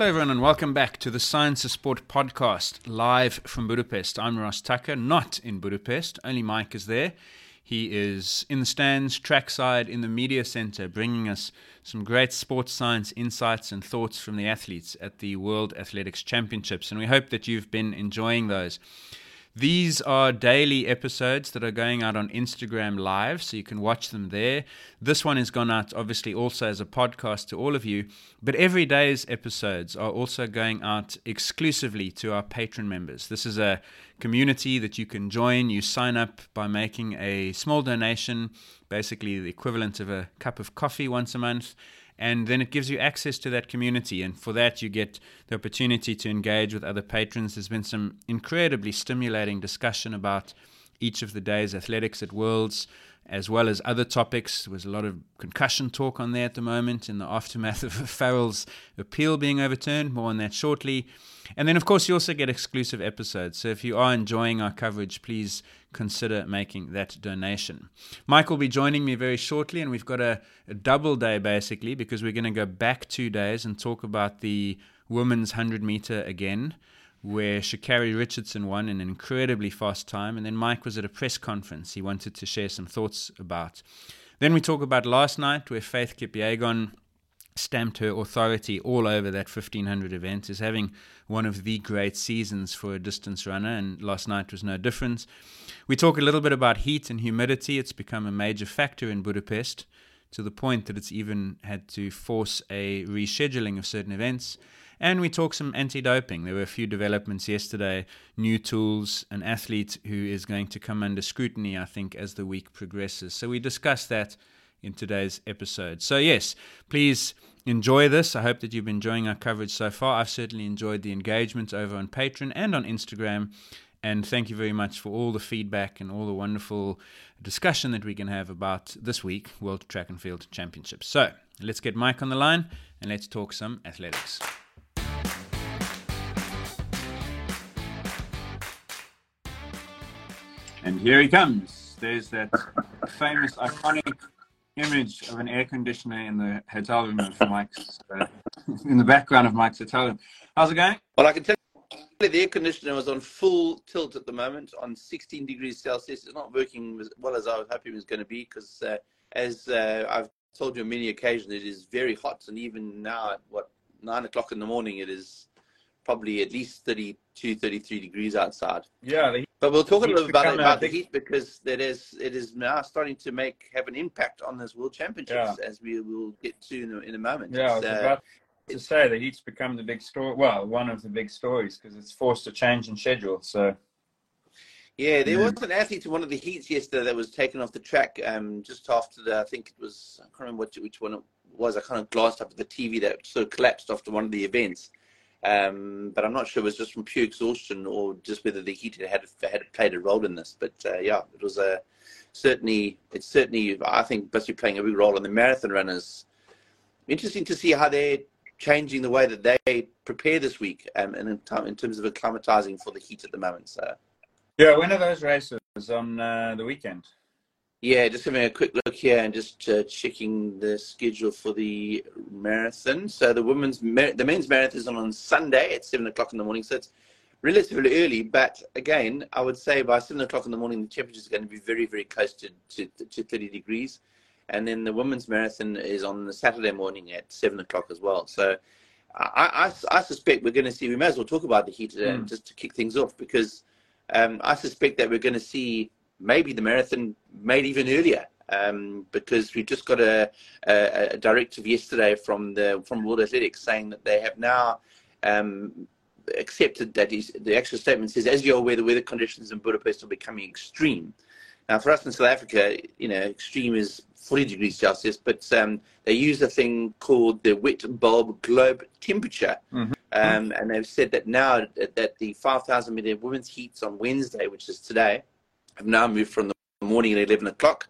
Hello, everyone, and welcome back to the Science of Sport podcast, live from Budapest. I'm Ross Tucker, not in Budapest, only Mike is there. He is in the stands, trackside, in the media center, bringing us some great sports science insights and thoughts from the athletes at the World Athletics Championships. And we hope that you've been enjoying those. These are daily episodes that are going out on Instagram Live, so you can watch them there. This one has gone out, obviously, also as a podcast to all of you, but every day's episodes are also going out exclusively to our patron members. This is a community that you can join. You sign up by making a small donation, basically the equivalent of a cup of coffee once a month and then it gives you access to that community. And for that, you get the opportunity to engage with other patrons. There's been some incredibly stimulating discussion about each of the day's athletics at Worlds, as well as other topics. There was a lot of concussion talk on there at the moment in the aftermath of Farrell's appeal being overturned. More on that shortly. And then, of course, you also get exclusive episodes. So if you are enjoying our coverage, please consider making that donation. Mike will be joining me very shortly, and we've got a, a double day basically because we're going to go back two days and talk about the women's 100 meter again. Where Sha'Carri Richardson won in an incredibly fast time, and then Mike was at a press conference he wanted to share some thoughts about. Then we talk about last night where Faith Kipyegon stamped her authority all over that 1500 event is having one of the great seasons for a distance runner and last night was no different we talk a little bit about heat and humidity. It's become a major factor in budapest to the point that it's even had to force a rescheduling of certain events. And we talk some anti-doping. There were a few developments yesterday. New tools an athlete who is going to come under scrutiny i think as the week progresses. So we discuss that in today's episode. So, yes, please enjoy this. I hope that you've been enjoying our coverage so far. I've certainly enjoyed the engagement over on Patreon and on Instagram. And thank you very much for all the feedback and all the wonderful discussion that we can have about this week, World Track and Field Championships. So, let's get Mike on the line and let's talk some athletics. And here he comes. There's that famous, iconic image of an air conditioner in the hotel room of Mike's, uh, in the background of Mike's hotel room. How's it going? Well, I can tell you the air conditioner was on full tilt at the moment on 16 degrees Celsius. It's not working as well as I was hoping it was going to be because, uh, as uh, I've told you on many occasions, it is very hot. And even now, at what, nine o'clock in the morning, it is probably at least 32, 33 degrees outside. Yeah. The, but we'll talk a little bit about, about the heat because it is, it is now starting to make have an impact on this World Championships yeah. as we will get to in a, in a moment. Yeah, I was uh, about to say the heat's become the big story. Well, one of the big stories because it's forced a change in schedule. So. Yeah, there was an athlete in one of the heats yesterday that was taken off the track um, just after the, I think it was, I can't remember which, which one it was. I kind of glanced up at the TV that sort of collapsed after one of the events. Um, but I'm not sure it was just from pure exhaustion or just whether the heat had had played a role in this. But uh, yeah, it was a certainly it's certainly I think be playing a big role in the marathon runners. Interesting to see how they're changing the way that they prepare this week um, and in, in terms of acclimatizing for the heat at the moment. So yeah, when are those races on uh, the weekend? Yeah, just having a quick look here and just uh, checking the schedule for the marathon. So the women's the men's marathon is on Sunday at seven o'clock in the morning. So it's relatively early, but again, I would say by seven o'clock in the morning, the temperature is going to be very, very close to, to, to 30 degrees. And then the women's marathon is on the Saturday morning at seven o'clock as well. So I, I, I suspect we're going to see, we may as well talk about the heat mm. just to kick things off because um, I suspect that we're going to see maybe the marathon made even earlier um, because we just got a, a, a, directive yesterday from the from World Athletics saying that they have now um, accepted that he's, the actual statement says, as you're aware, the weather conditions in Budapest are becoming extreme. Now, for us in South Africa, you know, extreme is 40 degrees Celsius, but um, they use a thing called the wet bulb globe temperature. Mm-hmm. Um, and they've said that now that the 5,000 meter women's heats on Wednesday, which is today, have now moved from the morning at 11 o'clock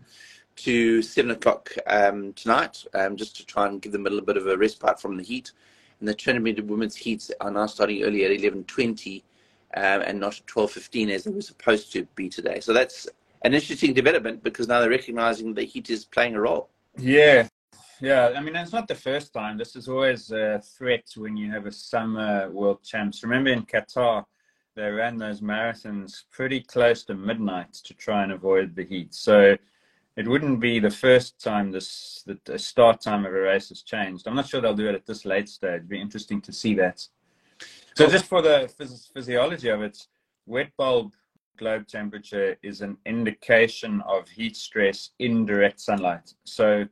to 7 o'clock um, tonight, um, just to try and give them a little bit of a respite from the heat. And the 200 meter women's heats are now starting early at 11.20 um, and not at 12.15 as they were supposed to be today. So that's an interesting development because now they're recognizing the heat is playing a role. Yeah, yeah. I mean, it's not the first time. This is always a threat when you have a summer world champs. Remember in Qatar, they ran those marathons pretty close to midnight to try and avoid the heat. So it wouldn't be the first time this the start time of a race has changed. I'm not sure they'll do it at this late stage. It'd be interesting to see that. So just for the phys- physiology of it, wet bulb globe temperature is an indication of heat stress in direct sunlight. So,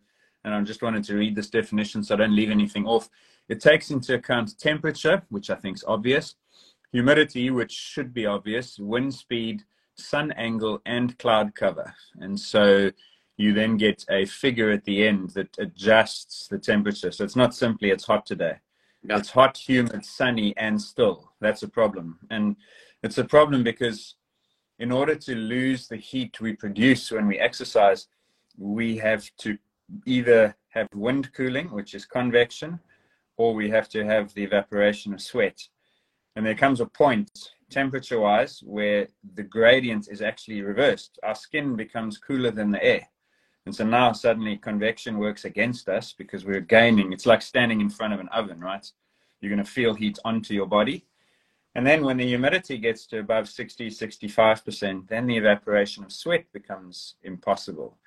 and I just wanted to read this definition so I don't leave anything off. It takes into account temperature, which I think is obvious, humidity, which should be obvious, wind speed, sun angle, and cloud cover. And so you then get a figure at the end that adjusts the temperature. So it's not simply it's hot today. It's hot, humid, sunny, and still. That's a problem. And it's a problem because in order to lose the heat we produce when we exercise, we have to either have wind cooling, which is convection, or we have to have the evaporation of sweat. And there comes a point, temperature wise, where the gradient is actually reversed. Our skin becomes cooler than the air. And so now suddenly convection works against us because we're gaining. It's like standing in front of an oven, right? You're going to feel heat onto your body. And then when the humidity gets to above 60, 65%, then the evaporation of sweat becomes impossible.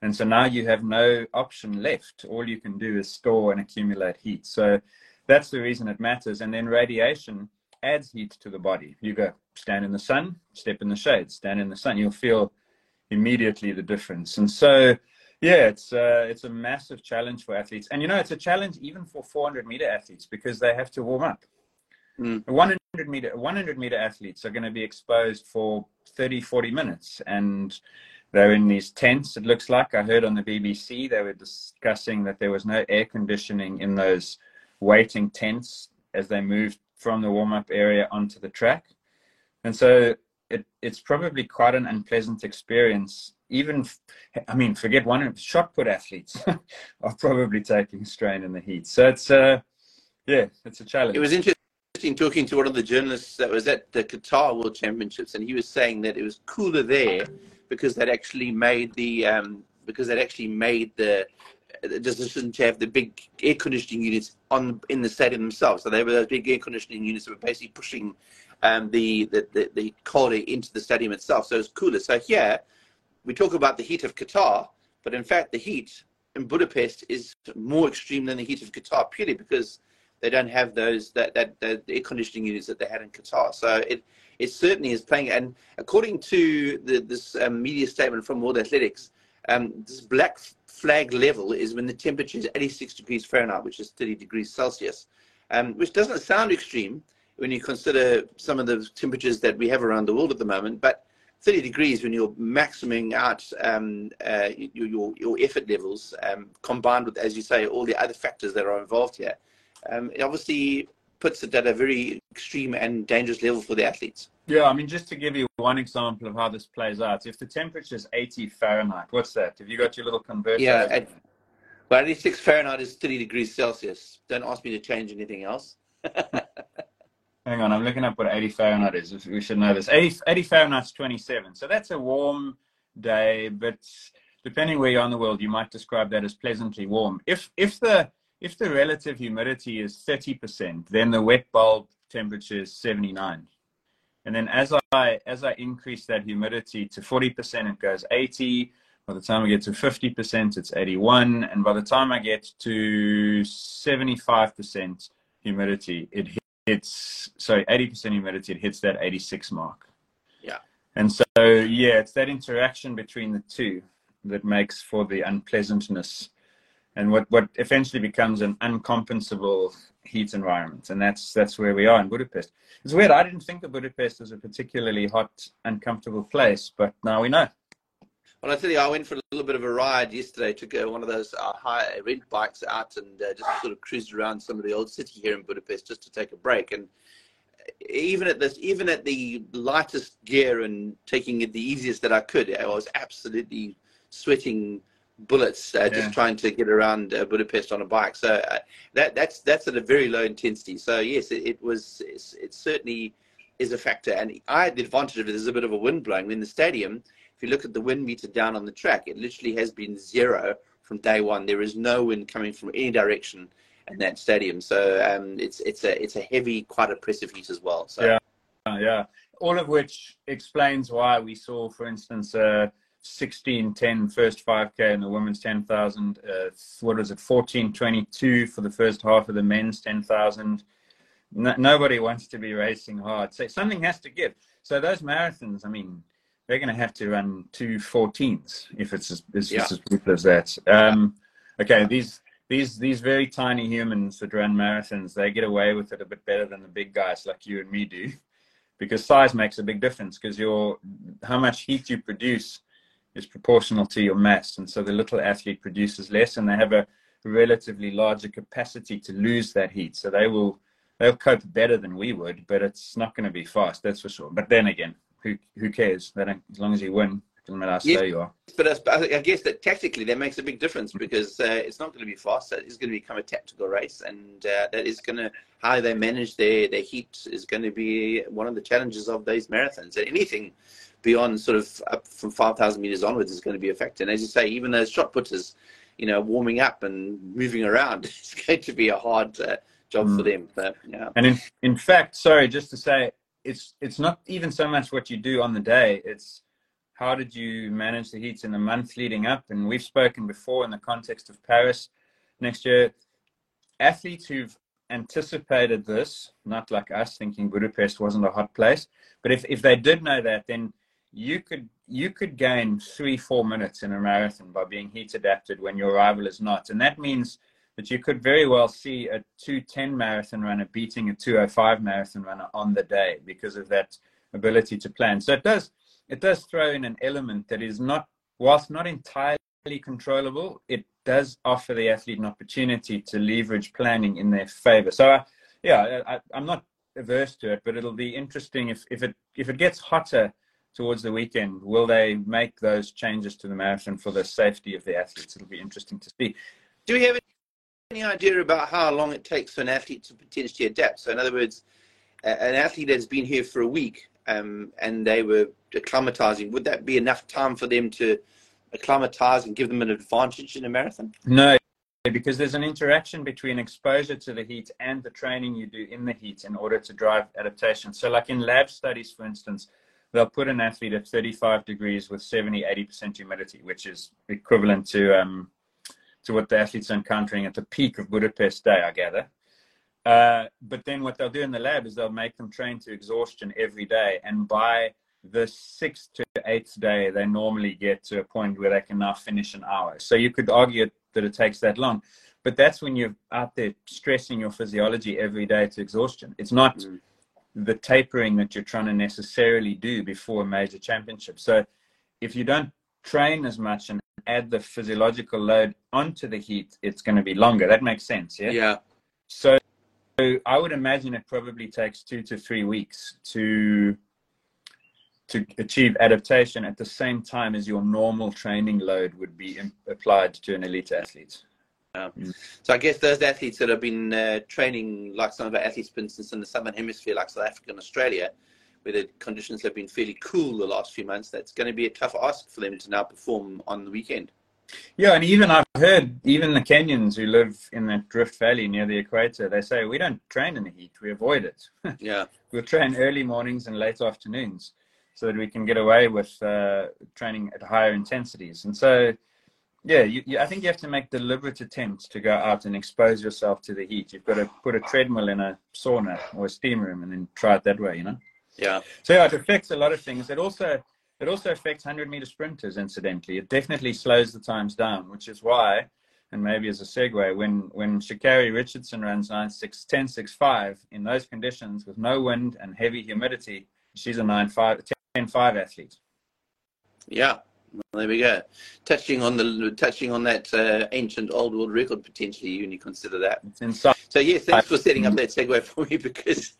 And so now you have no option left. All you can do is store and accumulate heat. So that's the reason it matters. And then radiation adds heat to the body. You go stand in the sun, step in the shade, stand in the sun. You'll feel immediately the difference. And so, yeah, it's uh, it's a massive challenge for athletes. And you know, it's a challenge even for 400 meter athletes because they have to warm up. Mm. 100 meter 100 meter athletes are going to be exposed for 30 40 minutes and they're in these tents it looks like i heard on the bbc they were discussing that there was no air conditioning in those waiting tents as they moved from the warm-up area onto the track. And so it, it's probably quite an unpleasant experience. Even i mean forget one shot put athletes are probably taking strain in the heat. So it's uh yeah it's a challenge. It was interesting talking to one of the journalists that was at the Qatar World Championships, and he was saying that it was cooler there because they'd actually made the um, because they'd actually made the, the decision to have the big air conditioning units on in the stadium themselves. So they were those big air conditioning units that were basically pushing um, the, the, the the cold air into the stadium itself. So it's cooler. So here we talk about the heat of Qatar, but in fact the heat in Budapest is more extreme than the heat of Qatar purely because they don't have those that, that, that air conditioning units that they had in Qatar. So it it certainly is playing. And according to the, this um, media statement from World Athletics, um, this black flag level is when the temperature is 86 degrees Fahrenheit, which is 30 degrees Celsius, um, which doesn't sound extreme when you consider some of the temperatures that we have around the world at the moment. But 30 degrees when you're maximing out um, uh, your, your, your effort levels, um, combined with, as you say, all the other factors that are involved here um, it obviously puts it at a very extreme and dangerous level for the athletes. Yeah, I mean, just to give you one example of how this plays out, if the temperature is 80 Fahrenheit, what's that? Have you got your little converter? Yeah, at, well, 86 Fahrenheit is 30 degrees Celsius. Don't ask me to change anything else. Hang on, I'm looking up what 80 Fahrenheit is. We should know this. 80, 80 Fahrenheit's 27. So that's a warm day, but depending where you are in the world, you might describe that as pleasantly warm. If if the if the relative humidity is 30%, then the wet bulb temperature is 79. And then as I as I increase that humidity to 40%, it goes 80. By the time I get to 50%, it's 81. And by the time I get to 75% humidity, it hits, sorry, 80% humidity, it hits that 86 mark. Yeah. And so, yeah, it's that interaction between the two that makes for the unpleasantness and what, what eventually becomes an uncompensable heat environment, and that's that's where we are in Budapest. It's weird. I didn't think of Budapest as a particularly hot, uncomfortable place, but now we know. Well, I tell you, I went for a little bit of a ride yesterday. Took uh, one of those uh, high rent bikes out and uh, just sort of cruised around some of the old city here in Budapest just to take a break. And even at this, even at the lightest gear and taking it the easiest that I could, I was absolutely sweating bullets uh, just trying to get around uh, Budapest on a bike. So uh, that that's that's at a very low intensity. So yes, it, it was it certainly is a factor. And I had the advantage of it. There's a bit of a wind blowing in the stadium if you look at the wind meter down on the track, it literally has been zero from day one. There is no wind coming from any direction in that stadium. So um, it's it's a it's a heavy, quite oppressive heat as well. So yeah, yeah. All of which explains why we saw, for instance, uh, 16 10 first 5k in the women's 10,000. Uh, what was it? 14 22 for the first half of the men's 10,000. No, nobody wants to be racing hard. So something has to give. So those marathons, I mean, they're going to have to run two 14s if it's as, as, yeah. as brutal as that. Um, okay, these these these very tiny humans that run marathons, they get away with it a bit better than the big guys like you and me do, because size makes a big difference. Because your how much heat you produce is proportional to your mass, and so the little athlete produces less, and they have a relatively larger capacity to lose that heat. So they will they'll cope better than we would, but it's not going to be fast, that's for sure. But then again, who who cares? They don't, as long as you win, doesn't matter how slow you are. But I, guess that tactically that makes a big difference because uh, it's not going to be fast. It's going to become a tactical race, and uh, that is going to how they manage their their heat is going to be one of the challenges of these marathons. And anything beyond sort of up from five thousand meters onwards is going to be affected. And as you say, even those shot putters, you know, warming up and moving around is going to be a hard. Uh, job mm. for them. But, yeah. And in, in fact, sorry, just to say, it's it's not even so much what you do on the day. It's how did you manage the heats in the month leading up? And we've spoken before in the context of Paris next year. Athletes who've anticipated this, not like us thinking Budapest wasn't a hot place, but if, if they did know that, then you could you could gain three four minutes in a marathon by being heat adapted when your rival is not, and that means that you could very well see a 210 marathon runner beating a 205 marathon runner on the day because of that ability to plan. So it does it does throw in an element that is not whilst not entirely controllable, it does offer the athlete an opportunity to leverage planning in their favor. So uh, yeah, I, I'm not averse to it, but it'll be interesting if, if it if it gets hotter towards the weekend, will they make those changes to the marathon for the safety of the athletes? It'll be interesting to see. Do we have any idea about how long it takes for an athlete to potentially adapt? So, in other words, an athlete has been here for a week um, and they were acclimatizing, would that be enough time for them to acclimatize and give them an advantage in a marathon? No, because there's an interaction between exposure to the heat and the training you do in the heat in order to drive adaptation. So, like in lab studies, for instance, they'll put an athlete at 35 degrees with 70, 80% humidity, which is equivalent to um, to what the athletes are encountering at the peak of Budapest day, I gather. Uh, but then what they'll do in the lab is they'll make them train to exhaustion every day. And by the sixth to eighth day, they normally get to a point where they can now finish an hour. So you could argue that it takes that long. But that's when you're out there stressing your physiology every day to exhaustion. It's not mm. The tapering that you're trying to necessarily do before a major championship. So if you don't train as much and add the physiological load onto the heat, it's going to be longer. That makes sense, yeah? Yeah. So, so I would imagine it probably takes two to three weeks to to achieve adaptation at the same time as your normal training load would be applied to an elite athlete. Um, so I guess those athletes that have been uh, training, like some of our athletes, for instance, in the southern hemisphere, like South Africa and Australia, where the conditions have been fairly cool the last few months, that's going to be a tough ask for them to now perform on the weekend. Yeah, and even I've heard even the Kenyans who live in that Rift Valley near the equator, they say we don't train in the heat, we avoid it. yeah, we'll train early mornings and late afternoons so that we can get away with uh, training at higher intensities. And so, yeah, you, you, I think you have to make deliberate attempts to go out and expose yourself to the heat. You've got to put a treadmill in a sauna or a steam room and then try it that way, you know. Yeah. So yeah, it affects a lot of things. It also it also affects hundred meter sprinters. Incidentally, it definitely slows the times down, which is why and maybe as a segue, when when Sha'Carri Richardson runs 9.6, 10.65 in those conditions with no wind and heavy humidity, she's a 9.5, 10.5 athlete. Yeah, well, there we go. Touching on the touching on that uh, ancient old world record potentially when you consider that. It's inside. So yeah, thanks for setting up that segue for me because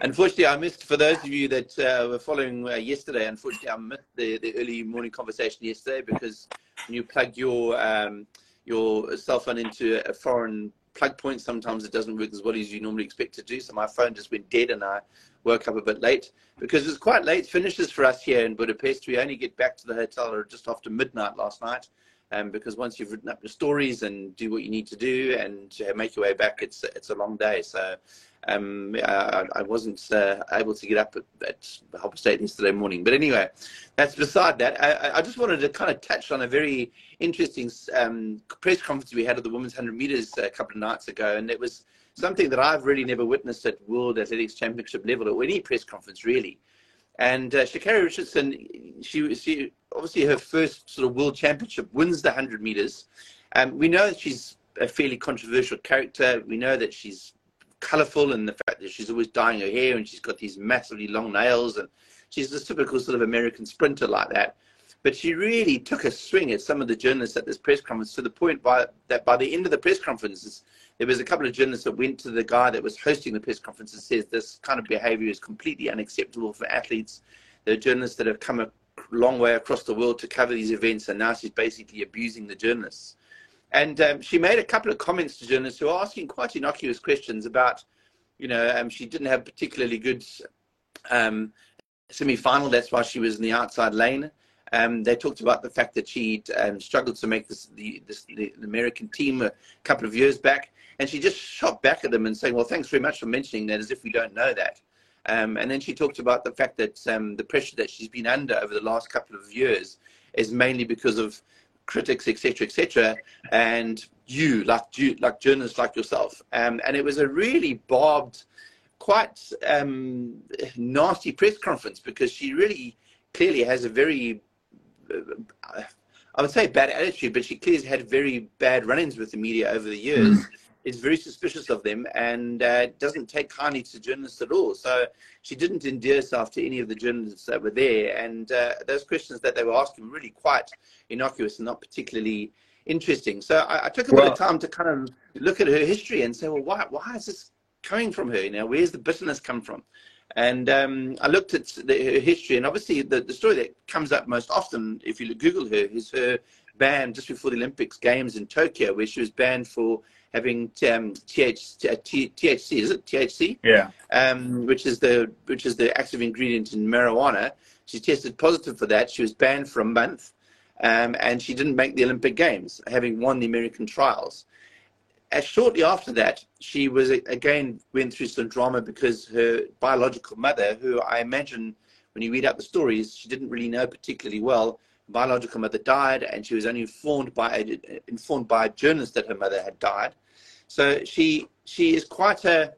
unfortunately I missed. For those of you that uh, were following uh, yesterday, unfortunately I missed the, the early morning conversation yesterday because when you plug your um, your cell phone into a foreign plug point, sometimes it doesn't work as well as you normally expect to do. So my phone just went dead and I woke up a bit late because it's quite late finishes for us here in Budapest. We only get back to the hotel just after midnight last night. Um, because once you've written up your stories and do what you need to do and uh, make your way back, it's it's a long day. So um, I, I, wasn't uh, able to get up at, at State yesterday morning. But anyway, that's beside that. I, I, just wanted to kind of touch on a very interesting um, press conference we had at the women's 100 meters a couple of nights ago, and it was something that I've really never witnessed at World Athletics Championship level or any press conference really. And uh, Richardson, she, she obviously her first sort of World Championship wins the 100 meters. Um, we know that she's a fairly controversial character. We know that she's colourful and the fact that she's always dyeing her hair and she's got these massively long nails and she's a typical sort of American sprinter like that. But she really took a swing at some of the journalists at this press conference to the point by, that by the end of the press conferences, there was a couple of journalists that went to the guy that was hosting the press conference and says this kind of behavior is completely unacceptable for athletes. There are journalists that have come a long way across the world to cover these events, and now she's basically abusing the journalists. And um, she made a couple of comments to journalists who were asking quite innocuous questions about, you know, um, she didn't have particularly good um, semi-final. That's why she was in the outside lane. Um, they talked about the fact that she um, struggled to make this, the, this, the, American team a couple of years back. And she just shot back at them and saying, well, thanks very much for mentioning that as if we don't know that. Um, and then she talked about the fact that um, the pressure that she's been under over the last couple of years is mainly because of critics, etc., etc., and you, like you, like journalists like yourself. Um, and it was a really barbed, quite um, nasty press conference because she really clearly has a very, uh, I would say, bad attitude, but she clearly had very bad run-ins with the media over the years. Mm is very suspicious of them and uh, doesn't take kindly to journalists at all. So she didn't endear herself to any of the journalists that were there. And uh, those questions that they were asking were really quite innocuous and not particularly interesting. So I, I took a well, bit of time to kind of look at her history and say, well, why, why is this coming from her? You know, where's the bitterness come from? And um, I looked at the, her history, and obviously the, the story that comes up most often, if you Google her, is her ban just before the Olympics Games in Tokyo, where she was banned for having um, TH, uh, THC, is it THC? Yeah. Um, which is the which is the active ingredient in marijuana. She tested positive for that. She was banned for a month, um, and she didn't make the Olympic Games, having won the American trials. As shortly after that, she was again went through some drama because her biological mother, who I imagine when you read out the stories, she didn't really know particularly well. Biological mother died, and she was only informed by informed by a journalist that her mother had died. So she she is quite a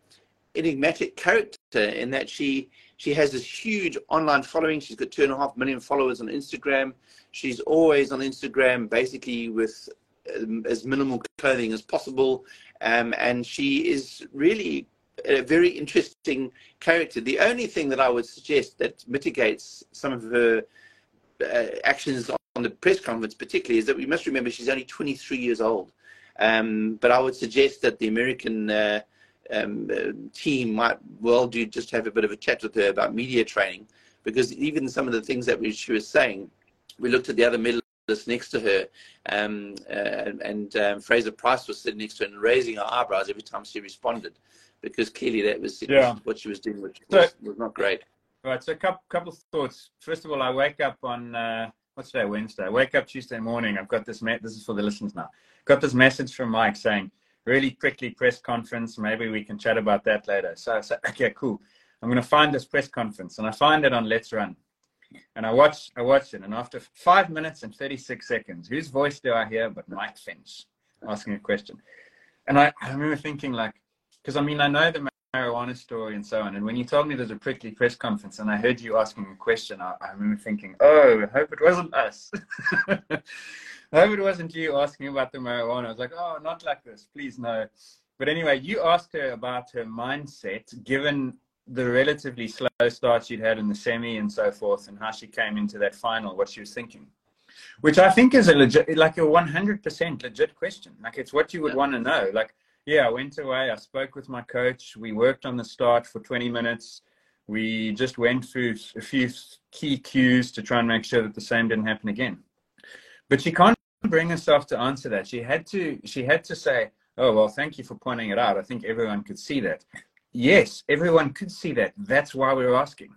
enigmatic character in that she she has this huge online following. She's got two and a half million followers on Instagram. She's always on Instagram, basically with um, as minimal clothing as possible, um, and she is really a very interesting character. The only thing that I would suggest that mitigates some of her uh, actions on the press conference, particularly, is that we must remember she's only 23 years old. Um, but I would suggest that the American uh, um, uh, team might well do just have a bit of a chat with her about media training, because even some of the things that we, she was saying, we looked at the other medalists next to her, um, uh, and um, Fraser-Pryce was sitting next to her and raising her eyebrows every time she responded, because clearly that was, yeah. what she was doing, which was, so, was not great. Right. So a couple, couple of thoughts. First of all, I wake up on uh, what's today? Wednesday. I wake up Tuesday morning. I've got this. Matt, this is for the listeners now. Got this message from Mike saying, "Really quickly press conference. Maybe we can chat about that later." So I said, "Okay, cool. I'm going to find this press conference, and I find it on LetsRun." And I watch, I watch it, and after five minutes and 36 seconds, whose voice do I hear but Mike Finch asking a question? And I, I remember thinking, like, because I mean, I know the marijuana story and so on. And when you told me there's a prickly press conference and I heard you asking a question, I, I remember thinking, oh, I hope it wasn't us. I hope it wasn't you asking about the marijuana. I was like, oh, not like this, please no. But anyway, you asked her about her mindset, given the relatively slow start she'd had in the semi and so forth, and how she came into that final, what she was thinking, which I think is a legit, like a 100% legit question. Like it's what you would yeah. want to know. Like, yeah, I went away, I spoke with my coach, we worked on the start for 20 minutes. We just went through a few key cues to try and make sure that the same didn't happen again. But she can't bring herself to answer that. She had to. She had to say, "Oh well, thank you for pointing it out. I think everyone could see that." Yes, everyone could see that. That's why we were asking.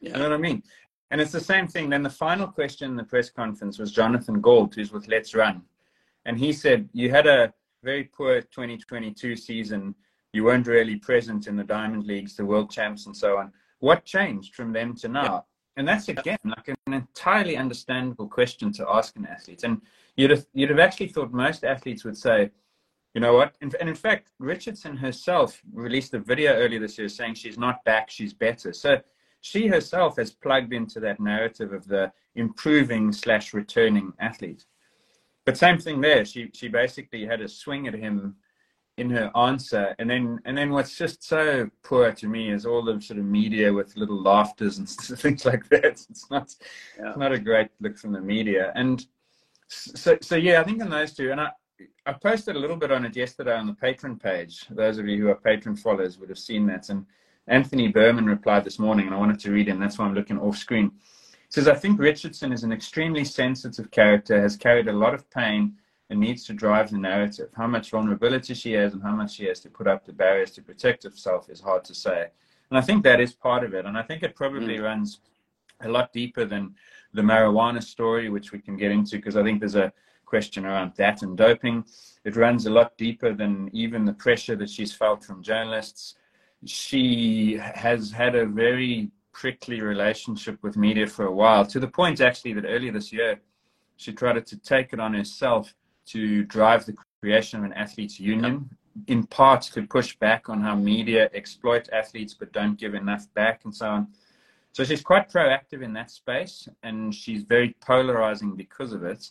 Yeah. You know what I mean? And it's the same thing. Then the final question in the press conference was Jonathan Gault, who's with LetsRun, and he said, "You had a very poor 2022 season. You weren't really present in the Diamond Leagues, the World Champs, and so on. What changed from then to now?" And that's again like an entirely understandable question to ask an athlete. And you'd have, you'd have actually thought most athletes would say, you know what? And, and in fact, Richardson herself released a video earlier this year saying she's not back, she's better. So she herself has plugged into that narrative of the improving slash returning athlete. But same thing there. She she basically had a swing at him in her answer. And then and then what's just so poor to me is all the sort of media with little laughters and things like that. It's not yeah. it's not a great look from the media. And so so yeah i think in those two and i i posted a little bit on it yesterday on the patron page. Those of you who are patron followers would have seen that. And anthony berman replied this morning and i wanted to read him. That's why i'm looking off screen. He says i think richardson is an extremely sensitive character has carried a lot of pain and needs to drive the narrative. How much vulnerability she has and how much she has to put up the barriers to protect herself is hard to say. And I think that is part of it. And I think it probably mm. runs a lot deeper than the marijuana story, which we can get into, because I think there's a question around that and doping. It runs a lot deeper than even the pressure that she's felt from journalists. She has had a very prickly relationship with media for a while, to the point actually that earlier this year she tried to take it on herself to drive the creation of an athletes union, in part to push back on how media exploit athletes but don't give enough back and so on. So she's quite proactive in that space and she's very polarizing because of it.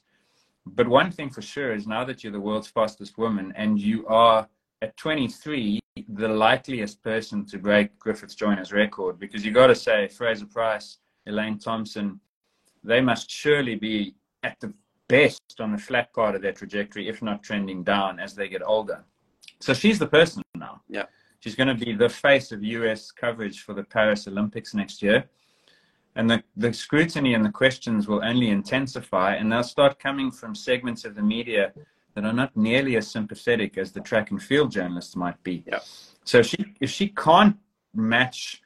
But one thing for sure is now that you're the world's fastest woman and you are at 23 the likeliest person to break Griffith Joyner's record because you got to say Fraser-Pryce, Elaine Thompson, they must surely be at the best on the flat part of their trajectory, if not trending down as they get older. So she's the person now. Yeah. She's going to be the face of US coverage for the Paris Olympics next year. And the, the scrutiny and the questions will only intensify, and they'll start coming from segments of the media that are not nearly as sympathetic as the track and field journalists might be. Yeah. So she, if she can't match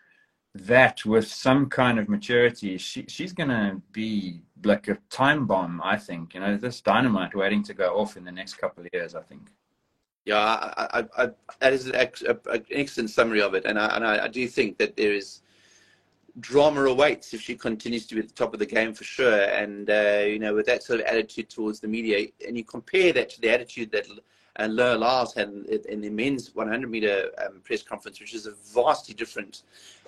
that with some kind of maturity, she, she's going to be like a time bomb, I think. You know, this dynamite waiting to go off in the next couple of years, I think. Yeah, I, I, I, that is an, excellent summary of it. And, I, and I, do think that there is drama awaits if she continues to be at the top of the game for sure. And, uh, you know, with that sort of attitude towards the media, and you compare that to the attitude that and Noah Lyles had in the men's 100 meter um, press conference, which is a vastly different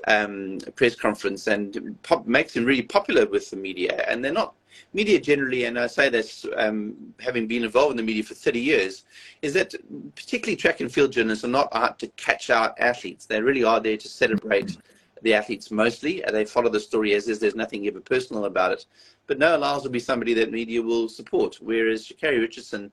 um, press conference and pop, makes him really popular with the media. And they're not media generally, and I say this um, having been involved in the media for 30 years, is that particularly track and field journalists are not out to catch out athletes. They really are there to celebrate the athletes mostly. They follow the story as is. There's nothing ever personal about it. But Noah Lyles will be somebody that media will support, whereas Sha'Carri Richardson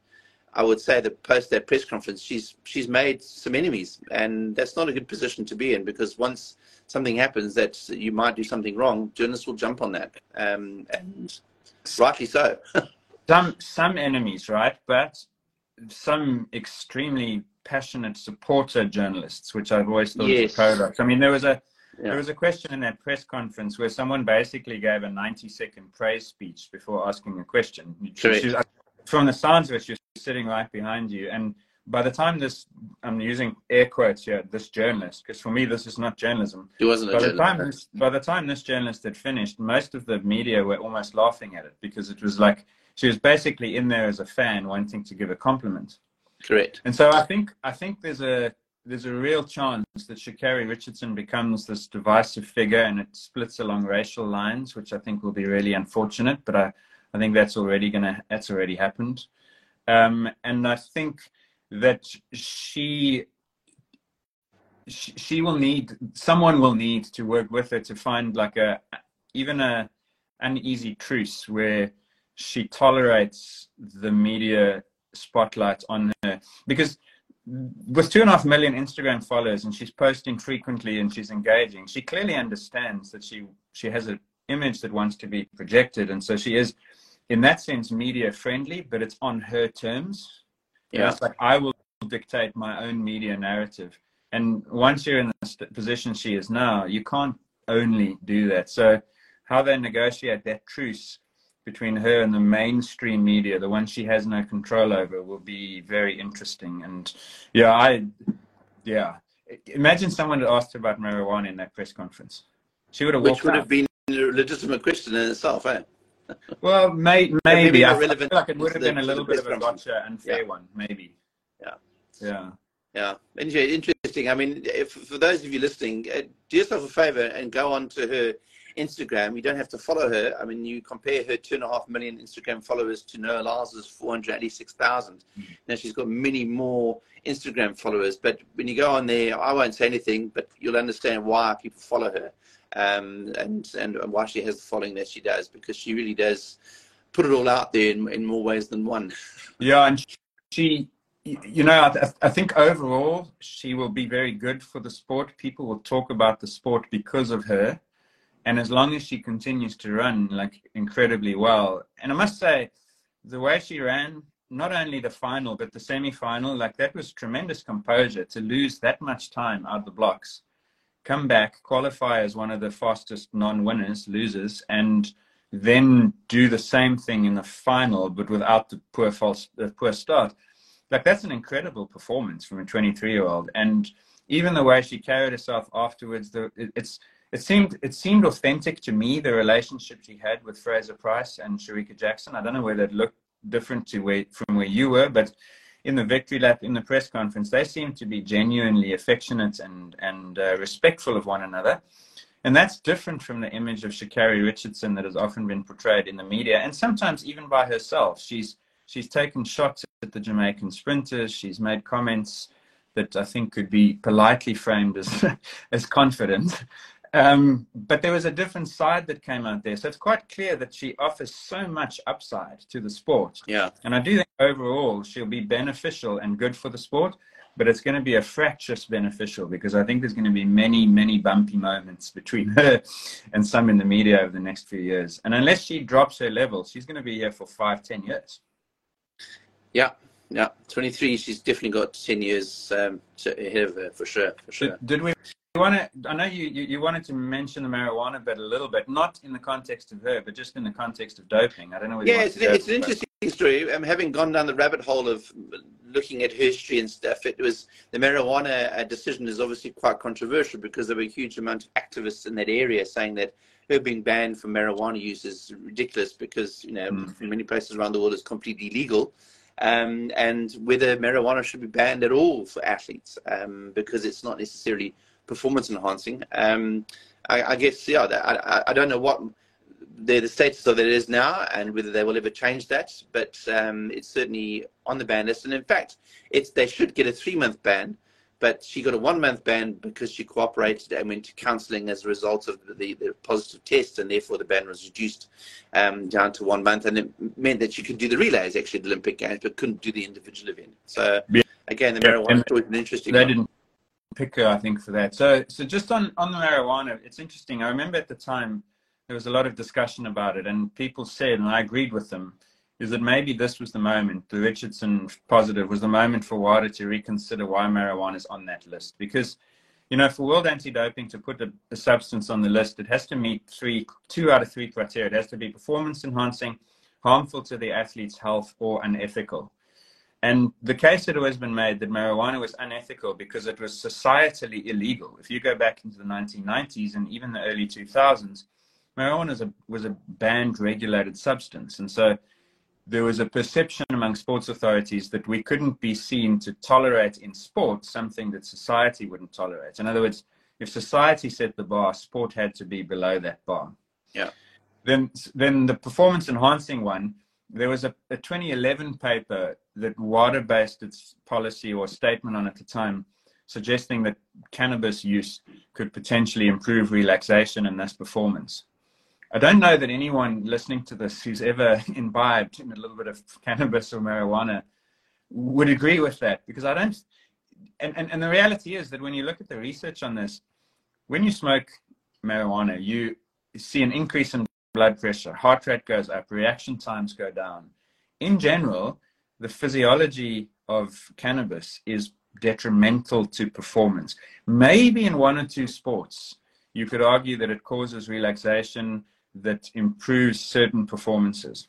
I would say that post that press conference, she's she's made some enemies, and that's not a good position to be in because once something happens that you might do something wrong, journalists will jump on that, um, and rightly so. some some enemies, right? But some extremely passionate supporter journalists, which I've always thought yes. was a paradox. I mean, there was a yeah. there was a question in that press conference where someone basically gave a 90 second praise speech before asking a question. She, from the sounds of it, you're sitting right behind you. And by the time this, I'm using air quotes here, this journalist, because for me this is not journalism. It wasn't by the time this, by the time this journalist had finished, most of the media were almost laughing at it because it was like she was basically in there as a fan wanting to give a compliment. Correct. And so I think I think there's a there's a real chance that Sha'Carri Richardson becomes this divisive figure and it splits along racial lines, which I think will be really unfortunate. But I, I think that's already gonna that's already happened, um, and I think that she, she she will need someone will need to work with her to find like a even a uneasy truce where she tolerates the media spotlight on her. Because with two and a half million Instagram followers and she's posting frequently and she's engaging, she clearly understands that she she has an image that wants to be projected, and so she is, in that sense, media friendly, but it's on her terms. Yeah, it's like I will dictate my own media narrative, and once you're in the position she is now, you can't only do that. So, how they negotiate that truce between her and the mainstream media, the one she has no control over, will be very interesting. And yeah, I, yeah, imagine someone had asked her about marijuana in that press conference. She would have Which would out. have been a legitimate question in itself, eh? Well, may, maybe. I feel like it would have been a little bit of a gotcha and fair yeah. one, maybe. Yeah. Yeah. Yeah, interesting. I mean, if, for those of you listening, uh, do yourself a favor and go on to her Instagram. You don't have to follow her. I mean, you compare her two and a half million Instagram followers to Noah Lyles' 486,000. Mm-hmm. Now she's got many more Instagram followers. But when you go on there, I won't say anything, but you'll understand why people follow her um, and, and why she has the following that she does, because she really does put it all out there in, in more ways than one. Yeah, and she you know, I, I, think overall she will be very good for the sport. People will talk about the sport because of her and as long as she continues to run like incredibly well, and I must say, the way she ran, not only the final but the semi-final, like that was tremendous composure to lose that much time out of the blocks, come back, qualify as one of the fastest non-winners, losers, and then do the same thing in the final but without the poor false, the poor start. Like that's an incredible performance from a 23-year-old, and even the way she carried herself afterwards, the, it's it seemed it seemed authentic to me the relationship she had with Fraser-Pryce and Shericka Jackson. I don't know whether it looked different to where from where you were, but in the victory lap in the press conference, they seem to be genuinely affectionate and and uh, respectful of one another. And that's different from the image of Sha'Carri Richardson that has often been portrayed in the media, and sometimes even by herself. She's she's taken shots at the Jamaican sprinters. She's made comments that I think could be politely framed as as confident. Um, but there was a different side that came out there. So it's quite clear that she offers so much upside to the sport. Yeah. And I do think overall she'll be beneficial and good for the sport, but it's going to be a fractious beneficial because I think there's going to be many, many bumpy moments between her and some in the media over the next few years. And unless she drops her level, she's going to be here for five, ten years. Yeah. Yeah, 23. She's definitely got 10 years um, ahead of her for sure. For sure. Did, did we you want to, I know you, you, you, wanted to mention the marijuana bit a little bit, not in the context of her, but just in the context of doping. I don't know. Yeah, it's, it's an interesting story. Um, having gone down the rabbit hole of looking at history and stuff, it was the marijuana uh, decision is obviously quite controversial because there were a huge amount of activists in that area saying that her being banned from marijuana use is ridiculous because you know mm. in many places around the world it's completely legal. Um, and whether marijuana should be banned at all for athletes um, because it's not necessarily performance enhancing. Um, I, I, guess yeah, I, I don't know what the, the status of it is now and whether they will ever change that, but um, it's certainly on the ban list. And in fact, it's they should get a three month ban, but she got a one month ban because she cooperated and went to counselling as a result of the, the, positive test, and therefore the ban was reduced um, down to one month, and it meant that she could do the relays actually at the Olympic Games, but couldn't do the individual event. So yeah. again, the marijuana yeah. was an interesting. They one. didn't pick her, I think, for that. So, so just on on the marijuana, it's interesting. I remember at the time there was a lot of discussion about it, and people said, and I agreed with them, is that maybe this was the moment. The Richardson positive was the moment for WADA to reconsider why marijuana is on that list, because. You know, for World Anti-Doping to put a, a substance on the list, it has to meet three, two out of three criteria. It has to be performance enhancing, harmful to the athlete's health, or unethical. And the case had always been made that marijuana was unethical because it was societally illegal. If you go back into the 1990s and even the early 2000s, marijuana was a, was a banned regulated substance. And so there was a perception among sports authorities that we couldn't be seen to tolerate in sport something that society wouldn't tolerate. In other words, if society set the bar, sport had to be below that bar. Yeah. then then the performance enhancing one there was a, a 2011 paper that WADA based its policy or statement on at the time, suggesting that cannabis use could potentially improve relaxation and thus performance. I don't know that anyone listening to this who's ever imbibed in a little bit of cannabis or marijuana would agree with that because I don't. And, and, and the reality is that when you look at the research on this, when you smoke marijuana, you see an increase in blood pressure, heart rate goes up, reaction times go down. In general, the physiology of cannabis is detrimental to performance. Maybe in one or two sports, you could argue that it causes relaxation that improves certain performances.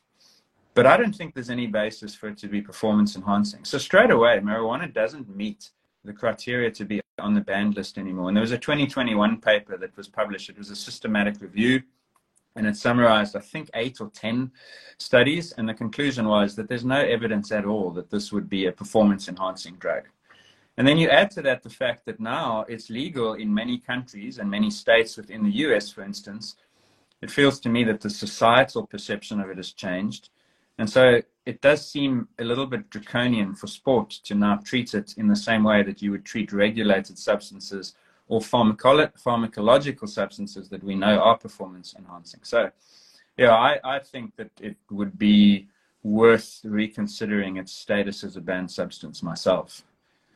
But I don't think there's any basis for it to be performance enhancing. So straight away, marijuana doesn't meet the criteria to be on the banned list anymore. And there was a 2021 paper that was published. It was a systematic review and it summarized, I think, eight or 10 studies. And the conclusion was that there's no evidence at all that this would be a performance enhancing drug. And then you add to that the fact that now it's legal in many countries and many states within the US, for instance. It feels to me that the societal perception of it has changed. And so it does seem a little bit draconian for sport to now treat it in the same way that you would treat regulated substances or pharmacolo- pharmacological substances that we know are performance enhancing. So, yeah, I, I think that it would be worth reconsidering its status as a banned substance myself.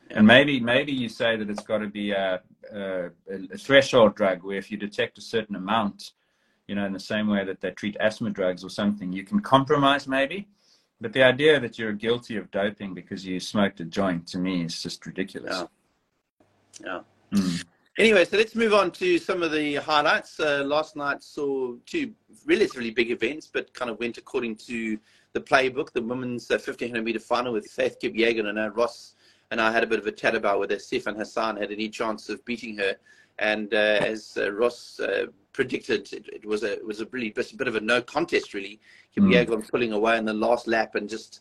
And maybe maybe you say that it's got to be a, a, a, threshold drug where if you detect a certain amount, you know, in the same way that they treat asthma drugs or something, you can compromise maybe. But the idea that you're guilty of doping because you smoked a joint to me is just ridiculous. Yeah. Yeah. Mm. Anyway, so let's move on to some of the highlights. Uh, last night saw two relatively big events, but kind of went according to the playbook. The women's uh, 1500 meter final with Faith Kipyegon and uh, Ross and I had a bit of a chat about whether Sifan Hassan had any chance of beating her. And uh, as uh, Ross uh, predicted, it, it, was a it was a really a bit of a no contest really. Kipyegon mm. pulling away in the last lap and just